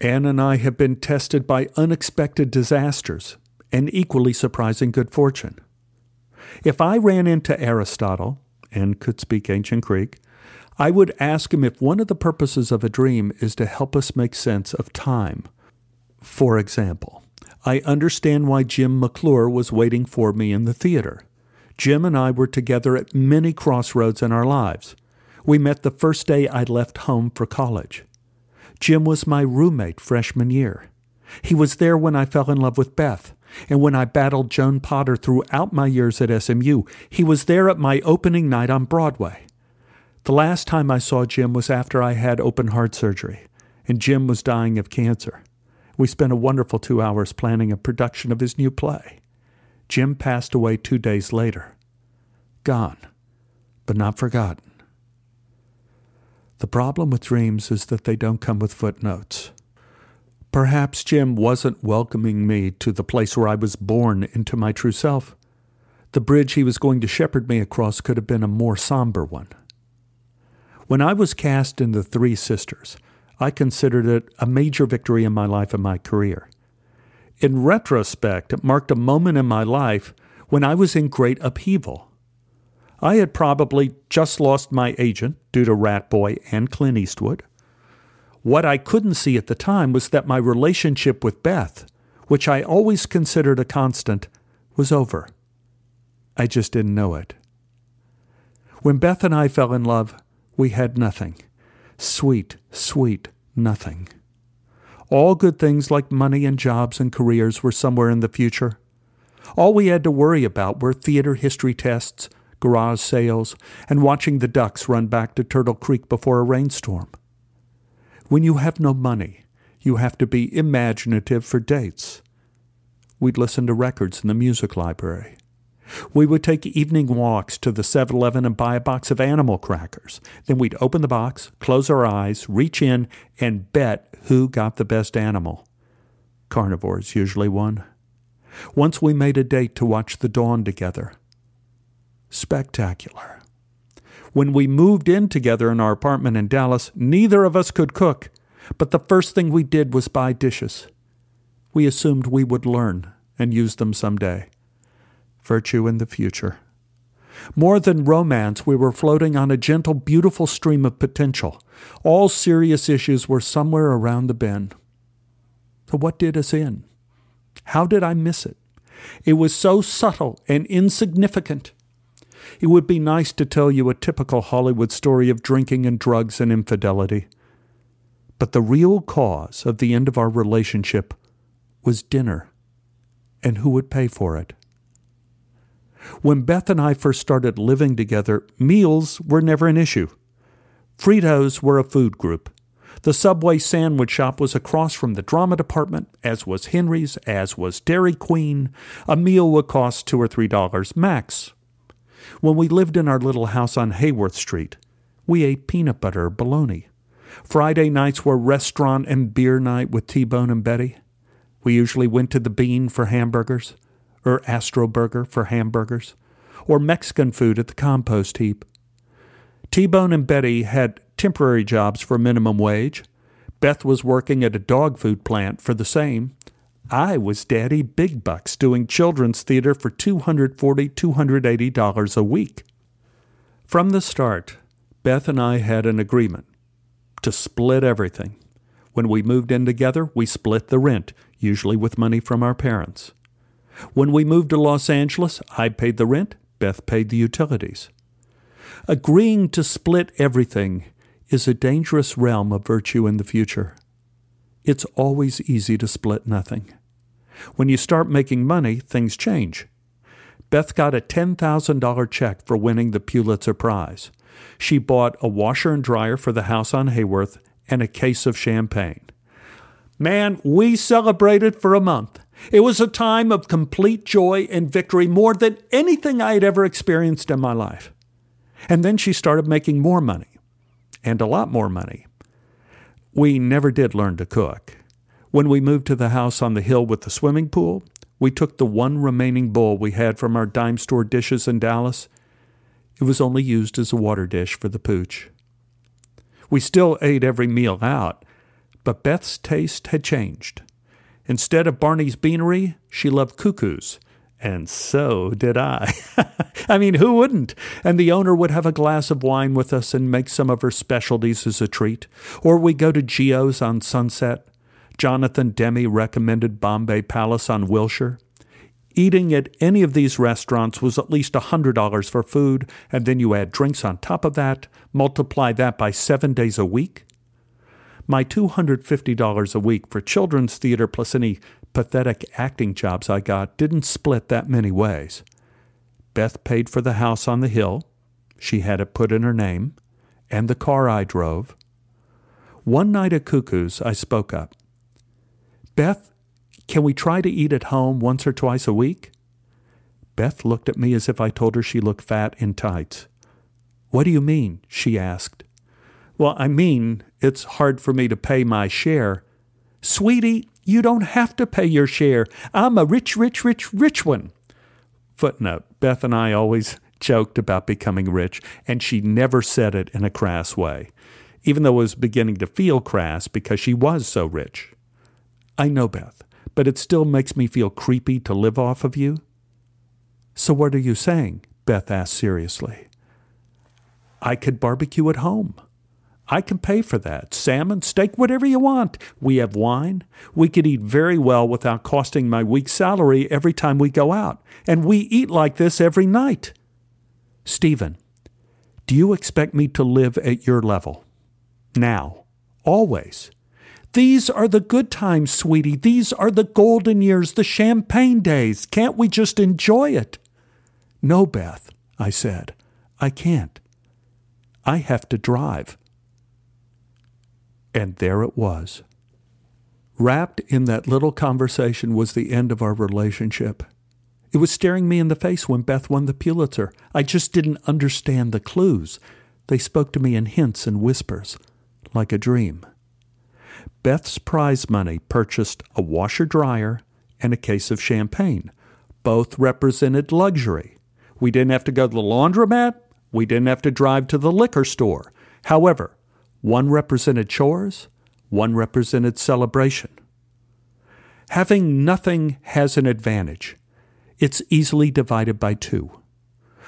Anne and I have been tested by unexpected disasters and equally surprising good fortune. If I ran into Aristotle and could speak ancient Greek, I would ask him if one of the purposes of a dream is to help us make sense of time for example, I understand why Jim McClure was waiting for me in the theater. Jim and I were together at many crossroads in our lives. We met the first day I left home for college. Jim was my roommate freshman year. He was there when I fell in love with Beth, and when I battled Joan Potter throughout my years at SMU. He was there at my opening night on Broadway. The last time I saw Jim was after I had open heart surgery, and Jim was dying of cancer. We spent a wonderful two hours planning a production of his new play. Jim passed away two days later. Gone, but not forgotten. The problem with dreams is that they don't come with footnotes. Perhaps Jim wasn't welcoming me to the place where I was born into my true self. The bridge he was going to shepherd me across could have been a more somber one. When I was cast in The Three Sisters, I considered it a major victory in my life and my career. In retrospect, it marked a moment in my life when I was in great upheaval. I had probably just lost my agent due to Ratboy and Clint Eastwood. What I couldn't see at the time was that my relationship with Beth, which I always considered a constant, was over. I just didn't know it. When Beth and I fell in love, we had nothing sweet, sweet nothing. All good things like money and jobs and careers were somewhere in the future. All we had to worry about were theater history tests, garage sales, and watching the ducks run back to Turtle Creek before a rainstorm. When you have no money, you have to be imaginative for dates. We'd listen to records in the music library. We would take evening walks to the 7 Eleven and buy a box of animal crackers. Then we'd open the box, close our eyes, reach in, and bet who got the best animal. Carnivores usually won. Once we made a date to watch the dawn together. Spectacular. When we moved in together in our apartment in Dallas, neither of us could cook, but the first thing we did was buy dishes. We assumed we would learn and use them someday virtue in the future. More than romance, we were floating on a gentle, beautiful stream of potential. All serious issues were somewhere around the bend. So, what did us in? How did I miss it? It was so subtle and insignificant. It would be nice to tell you a typical Hollywood story of drinking and drugs and infidelity. But the real cause of the end of our relationship was dinner. And who would pay for it? When Beth and I first started living together, meals were never an issue. Fritos were a food group. The Subway sandwich shop was across from the drama department, as was Henry's, as was Dairy Queen. A meal would cost two or three dollars max. When we lived in our little house on Hayworth Street, we ate peanut butter bologna. Friday nights were restaurant and beer night with T Bone and Betty. We usually went to the Bean for hamburgers or Astro Burger for hamburgers, or Mexican food at the compost heap. T Bone and Betty had temporary jobs for minimum wage. Beth was working at a dog food plant for the same. I was Daddy Big Bucks doing children's theater for $240, $280 a week. From the start, Beth and I had an agreement to split everything. When we moved in together, we split the rent, usually with money from our parents. When we moved to Los Angeles, I paid the rent, Beth paid the utilities. Agreeing to split everything is a dangerous realm of virtue in the future. It's always easy to split nothing. When you start making money, things change. Beth got a $10,000 check for winning the Pulitzer Prize. She bought a washer and dryer for the house on Hayworth and a case of champagne. Man, we celebrated for a month. It was a time of complete joy and victory, more than anything I had ever experienced in my life. And then she started making more money. and a lot more money. We never did learn to cook. When we moved to the house on the hill with the swimming pool, we took the one remaining bowl we had from our dime store dishes in Dallas. It was only used as a water dish for the pooch. We still ate every meal out, but Beth's taste had changed. Instead of Barney's Beanery, she loved Cuckoo's, and so did I. *laughs* I mean, who wouldn't? And the owner would have a glass of wine with us and make some of her specialties as a treat. Or we go to Geo's on Sunset. Jonathan Demme recommended Bombay Palace on Wilshire. Eating at any of these restaurants was at least $100 for food, and then you add drinks on top of that, multiply that by seven days a week. My $250 a week for children's theater plus any pathetic acting jobs I got didn't split that many ways. Beth paid for the house on the hill. She had it put in her name, and the car I drove. One night at Cuckoo's, I spoke up. Beth, can we try to eat at home once or twice a week? Beth looked at me as if I told her she looked fat in tights. What do you mean? she asked. Well, I mean, it's hard for me to pay my share. Sweetie, you don't have to pay your share. I'm a rich, rich, rich, rich one. Footnote Beth and I always joked about becoming rich, and she never said it in a crass way, even though it was beginning to feel crass because she was so rich. I know, Beth but it still makes me feel creepy to live off of you. So, what are you saying? Beth asked seriously. I could barbecue at home. I can pay for that. Salmon, steak, whatever you want. We have wine. We could eat very well without costing my week's salary every time we go out. And we eat like this every night. Stephen, do you expect me to live at your level? Now, always. These are the good times, sweetie. These are the golden years, the champagne days. Can't we just enjoy it? No, Beth, I said. I can't. I have to drive. And there it was. Wrapped in that little conversation was the end of our relationship. It was staring me in the face when Beth won the Pulitzer. I just didn't understand the clues. They spoke to me in hints and whispers, like a dream. Beth's prize money purchased a washer dryer and a case of champagne. Both represented luxury. We didn't have to go to the laundromat. We didn't have to drive to the liquor store. However, one represented chores, one represented celebration. Having nothing has an advantage. It's easily divided by two.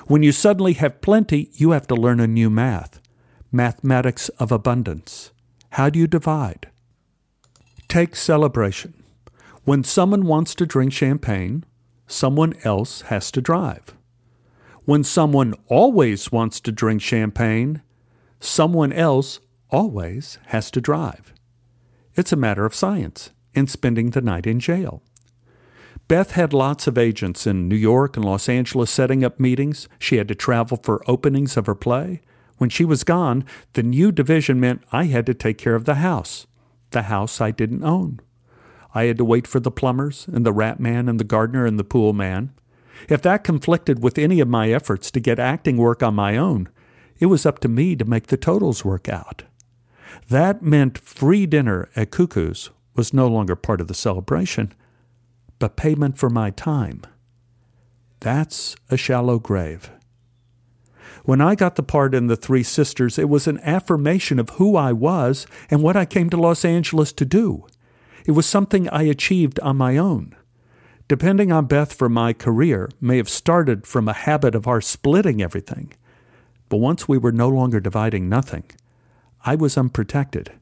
When you suddenly have plenty, you have to learn a new math mathematics of abundance. How do you divide? Take celebration. When someone wants to drink champagne, someone else has to drive. When someone always wants to drink champagne, someone else always has to drive. It's a matter of science and spending the night in jail. Beth had lots of agents in New York and Los Angeles setting up meetings. She had to travel for openings of her play. When she was gone, the new division meant I had to take care of the house the house I didn't own. I had to wait for the plumbers and the rat man and the gardener and the pool man. If that conflicted with any of my efforts to get acting work on my own, it was up to me to make the totals work out. That meant free dinner at Cuckoo's was no longer part of the celebration, but payment for my time. That's a shallow grave. When I got the part in The Three Sisters, it was an affirmation of who I was and what I came to Los Angeles to do. It was something I achieved on my own. Depending on Beth for my career may have started from a habit of our splitting everything. But once we were no longer dividing nothing, I was unprotected.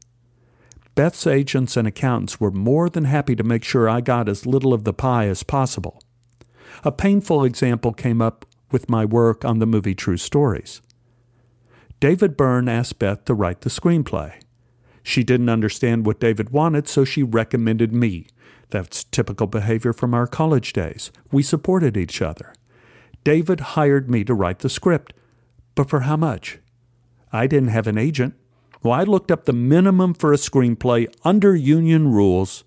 Beth's agents and accountants were more than happy to make sure I got as little of the pie as possible. A painful example came up with my work on the movie True Stories. David Byrne asked Beth to write the screenplay. She didn't understand what David wanted, so she recommended me. That's typical behavior from our college days. We supported each other. David hired me to write the script. But for how much? I didn't have an agent. Well, I looked up the minimum for a screenplay under union rules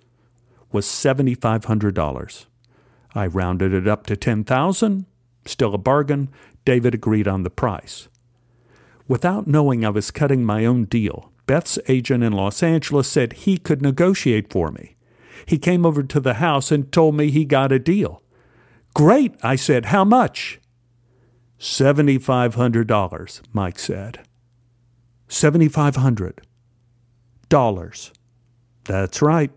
was $7,500. I rounded it up to 10,000 Still a bargain. David agreed on the price. Without knowing I was cutting my own deal, Beth's agent in Los Angeles said he could negotiate for me. He came over to the house and told me he got a deal. Great, I said. How much? $7,500, Mike said. 7500 dollars. That's right.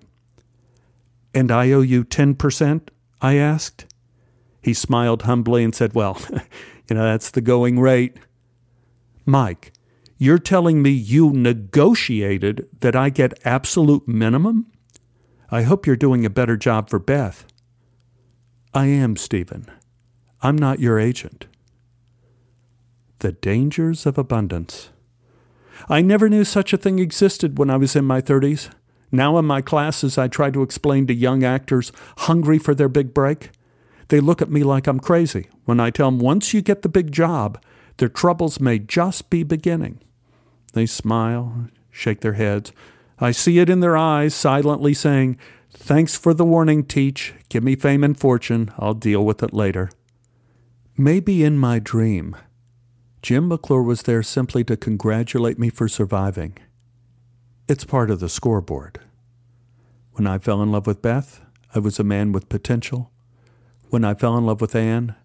And I owe you 10%? I asked. He smiled humbly and said, Well, *laughs* you know, that's the going rate. Mike, you're telling me you negotiated that I get absolute minimum? I hope you're doing a better job for Beth. I am, Stephen. I'm not your agent. The dangers of abundance. I never knew such a thing existed when I was in my 30s. Now, in my classes, I try to explain to young actors hungry for their big break. They look at me like I'm crazy when I tell them once you get the big job, their troubles may just be beginning. They smile, shake their heads. I see it in their eyes, silently saying, Thanks for the warning, Teach. Give me fame and fortune. I'll deal with it later. Maybe in my dream, Jim McClure was there simply to congratulate me for surviving. It's part of the scoreboard. When I fell in love with Beth, I was a man with potential. When I fell in love with Anne,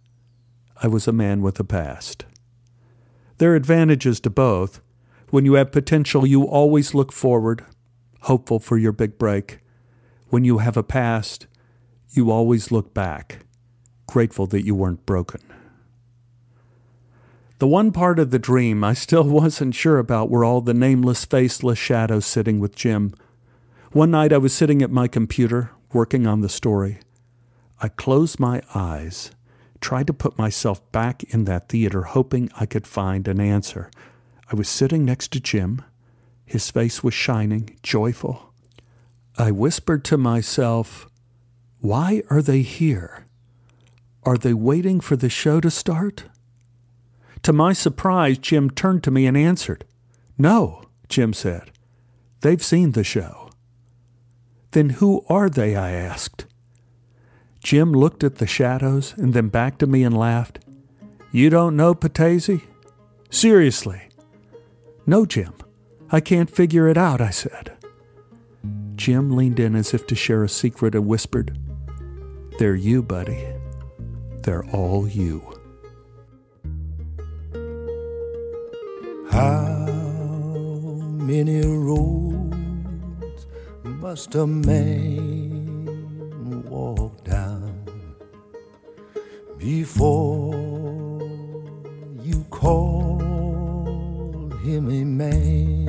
I was a man with a past. There are advantages to both. When you have potential, you always look forward, hopeful for your big break. When you have a past, you always look back, grateful that you weren't broken. The one part of the dream I still *laughs* wasn't sure about were all the nameless, faceless shadows sitting with Jim. One night I was sitting at my computer, working on the story. I closed my eyes, tried to put myself back in that theater, hoping I could find an answer. I was sitting next to Jim. His face was shining, joyful. I whispered to myself, Why are they here? Are they waiting for the show to start? To my surprise, Jim turned to me and answered. No, Jim said. They've seen the show. Then who are they? I asked. Jim looked at the shadows and then back to me and laughed. You don't know Patesi? Seriously. No, Jim. I can't figure it out, I said. Jim leaned in as if to share a secret and whispered, They're you, buddy. They're all you. Many roads must a man walk down before you call him a man?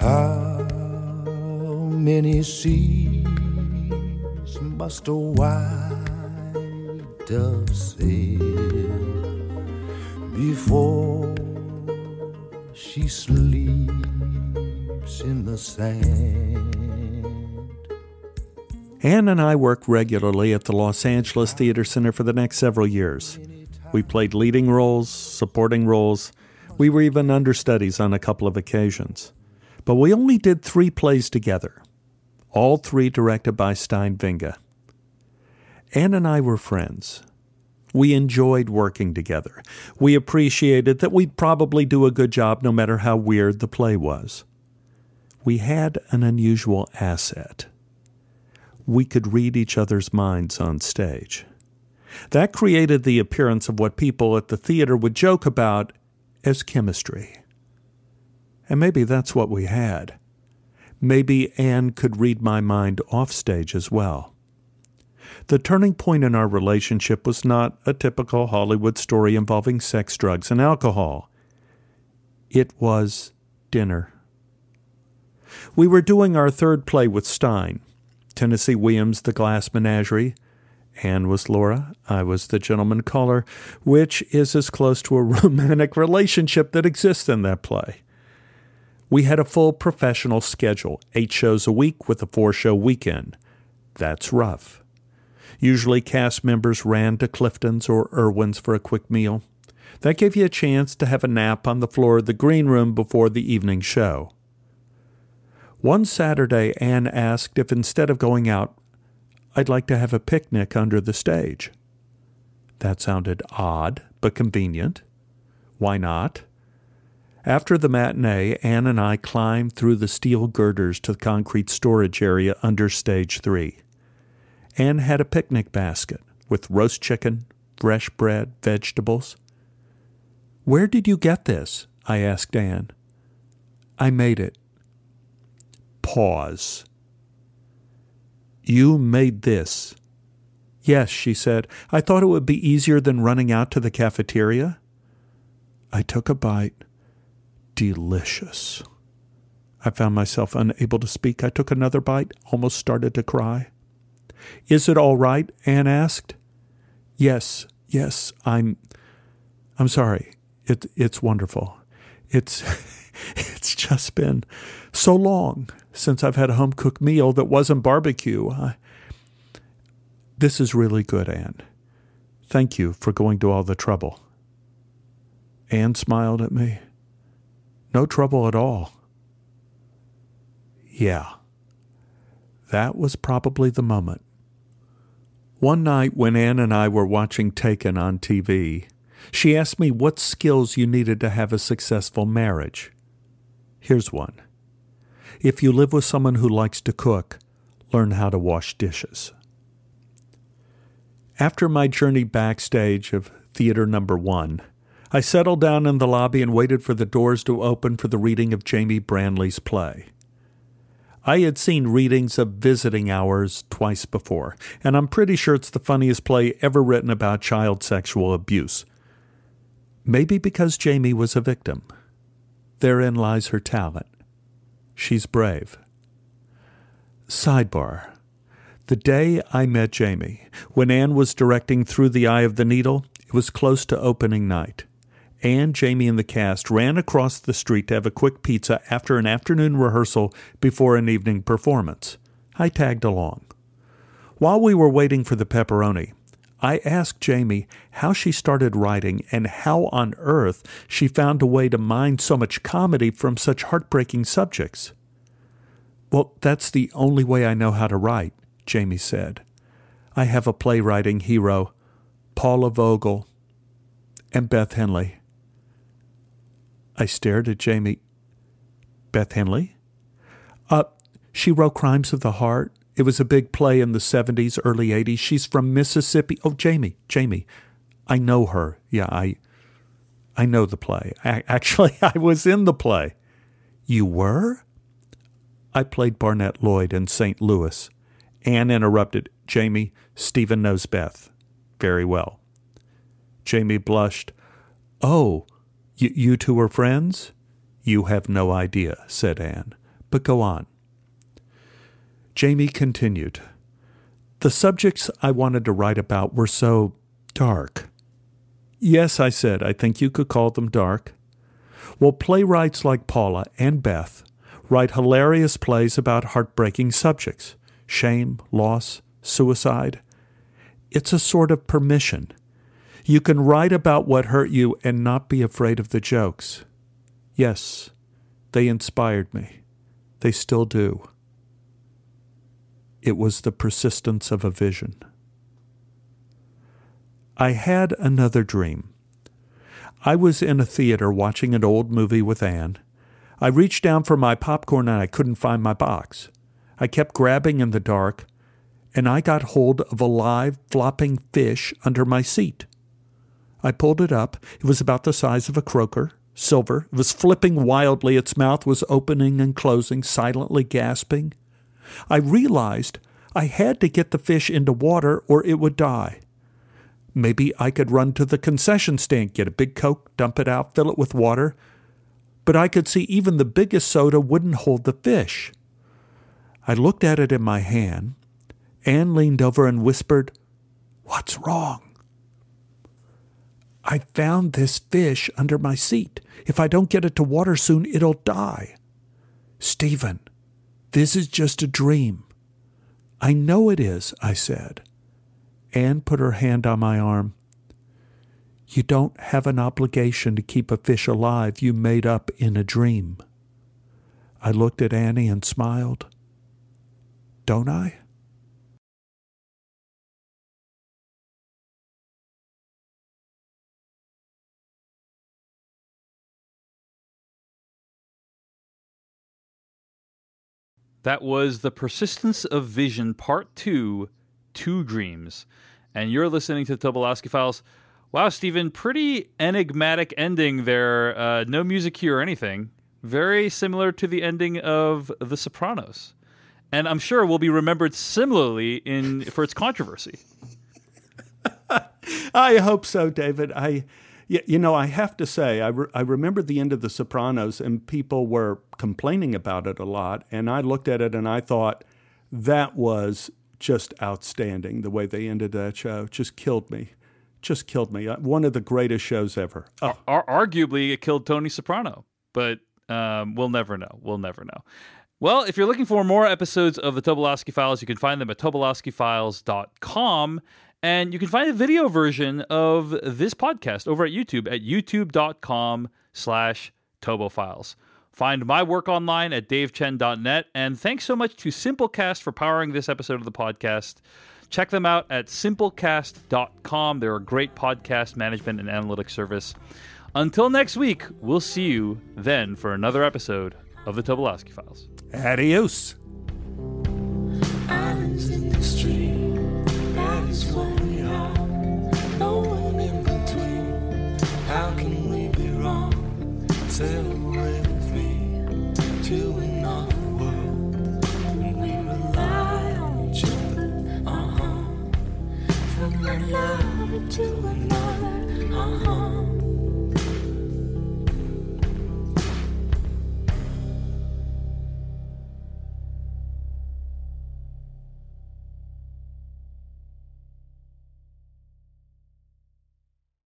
How many seas must a white dove sail before she sleeps in the sand? Anne and I worked regularly at the Los Angeles Theater Center for the next several years. We played leading roles, supporting roles. We were even understudies on a couple of occasions. But we only did three plays together, all three directed by Stein Winge. Anne and I were friends. We enjoyed working together. We appreciated that we'd probably do a good job no matter how weird the play was. We had an unusual asset. We could read each other's minds on stage. That created the appearance of what people at the theater would joke about as chemistry. And maybe that's what we had. Maybe Anne could read my mind off stage as well. The turning point in our relationship was not a typical Hollywood story involving sex, drugs, and alcohol. It was dinner. We were doing our third play with Stein, Tennessee Williams' The Glass Menagerie. Anne was Laura, I was the gentleman caller, which is as close to a *laughs* romantic relationship that exists in that play. We had a full professional schedule, eight shows a week with a four show weekend. That's rough. Usually, cast members ran to Clifton's or Irwin's for a quick meal. That gave you a chance to have a nap on the floor of the green room before the evening show. One Saturday, Anne asked if instead of going out, I'd like to have a picnic under the stage. That sounded odd, but convenient. Why not? After the matinee, Anne and I climbed through the steel girders to the concrete storage area under stage three. Anne had a picnic basket with roast chicken, fresh bread, vegetables. Where did you get this? I asked Anne. I made it. Pause. You made this. Yes, she said. I thought it would be easier than running out to the cafeteria. I took a bite. Delicious. I found myself unable to speak. I took another bite, almost started to cry. Is it all right? Anne asked. Yes, yes, I'm I'm sorry. It it's wonderful. It's *laughs* it's just been so long since I've had a home cooked meal that wasn't barbecue. I, this is really good, Anne. Thank you for going to all the trouble. Anne smiled at me. No trouble at all. Yeah. That was probably the moment. One night when Anne and I were watching Taken on TV, she asked me what skills you needed to have a successful marriage. Here's one If you live with someone who likes to cook, learn how to wash dishes. After my journey backstage of theater number one, I settled down in the lobby and waited for the doors to open for the reading of Jamie Brandley's play. I had seen readings of Visiting Hours twice before, and I'm pretty sure it's the funniest play ever written about child sexual abuse. Maybe because Jamie was a victim. Therein lies her talent. She's brave. Sidebar. The day I met Jamie, when Anne was directing Through the Eye of the Needle, it was close to opening night. Anne, Jamie, and the cast ran across the street to have a quick pizza after an afternoon rehearsal before an evening performance. I tagged along. While we were waiting for the pepperoni, I asked Jamie how she started writing and how on earth she found a way to mine so much comedy from such heartbreaking subjects. Well, that's the only way I know how to write, Jamie said. I have a playwriting hero, Paula Vogel, and Beth Henley. I stared at Jamie. Beth Henley? Uh, she wrote Crimes of the Heart. It was a big play in the 70s, early 80s. She's from Mississippi. Oh, Jamie, Jamie. I know her. Yeah, I I know the play. I, actually, *laughs* I was in the play. You were? I played Barnette Lloyd in St. Louis. Anne interrupted. Jamie, Stephen knows Beth. Very well. Jamie blushed. Oh, you, two are friends? You have no idea, said Anne. But go on. Jamie continued. The subjects I wanted to write about were so dark. Yes, I said, I think you could call them dark. Well, playwrights like Paula and Beth write hilarious plays about heartbreaking subjects shame, loss, suicide. It's a sort of permission. You can write about what hurt you and not be afraid of the jokes. Yes, they inspired me. They still do. It was the persistence of a vision. I had another dream. I was in a theater watching an old movie with Anne. I reached down for my popcorn and I couldn't find my box. I kept grabbing in the dark, and I got hold of a live flopping fish under my seat. I pulled it up. It was about the size of a croaker, silver. It was flipping wildly. Its mouth was opening and closing, silently gasping. I realized I had to get the fish into water or it would die. Maybe I could run to the concession stand, get a big Coke, dump it out, fill it with water. But I could see even the biggest soda wouldn't hold the fish. I looked at it in my hand. Anne leaned over and whispered, What's wrong? I found this fish under my seat. If I don't get it to water soon, it'll die. Stephen, this is just a dream. I know it is, I said. Anne put her hand on my arm. You don't have an obligation to keep a fish alive you made up in a dream. I looked at Annie and smiled. Don't I? That was The Persistence of Vision, Part 2 Two Dreams. And you're listening to the Tobolowsky Files. Wow, Stephen, pretty enigmatic ending there. Uh, no music here or anything. Very similar to the ending of The Sopranos. And I'm sure will be remembered similarly in for its controversy. *laughs* I hope so, David. I, you know, I have to say, I, re- I remember the end of The Sopranos, and people were complaining about it a lot. And I looked at it and I thought that was just outstanding. The way they ended that show just killed me, just killed me. Uh, one of the greatest shows ever. Oh. Ar- arguably, it killed Tony Soprano, but um, we'll never know. We'll never know. Well, if you're looking for more episodes of the Tobolowsky Files, you can find them at tobolowskyfiles.com. And you can find a video version of this podcast over at YouTube at youtube.com slash tobofiles. Find my work online at davechen.net. And thanks so much to Simplecast for powering this episode of the podcast. Check them out at simplecast.com. They're a great podcast management and analytics service. Until next week, we'll see you then for another episode of the Tobolowsky Files. Adios. How can we be wrong? Sail away with me to another world. When we rely on each other, uh huh. From one lover to another.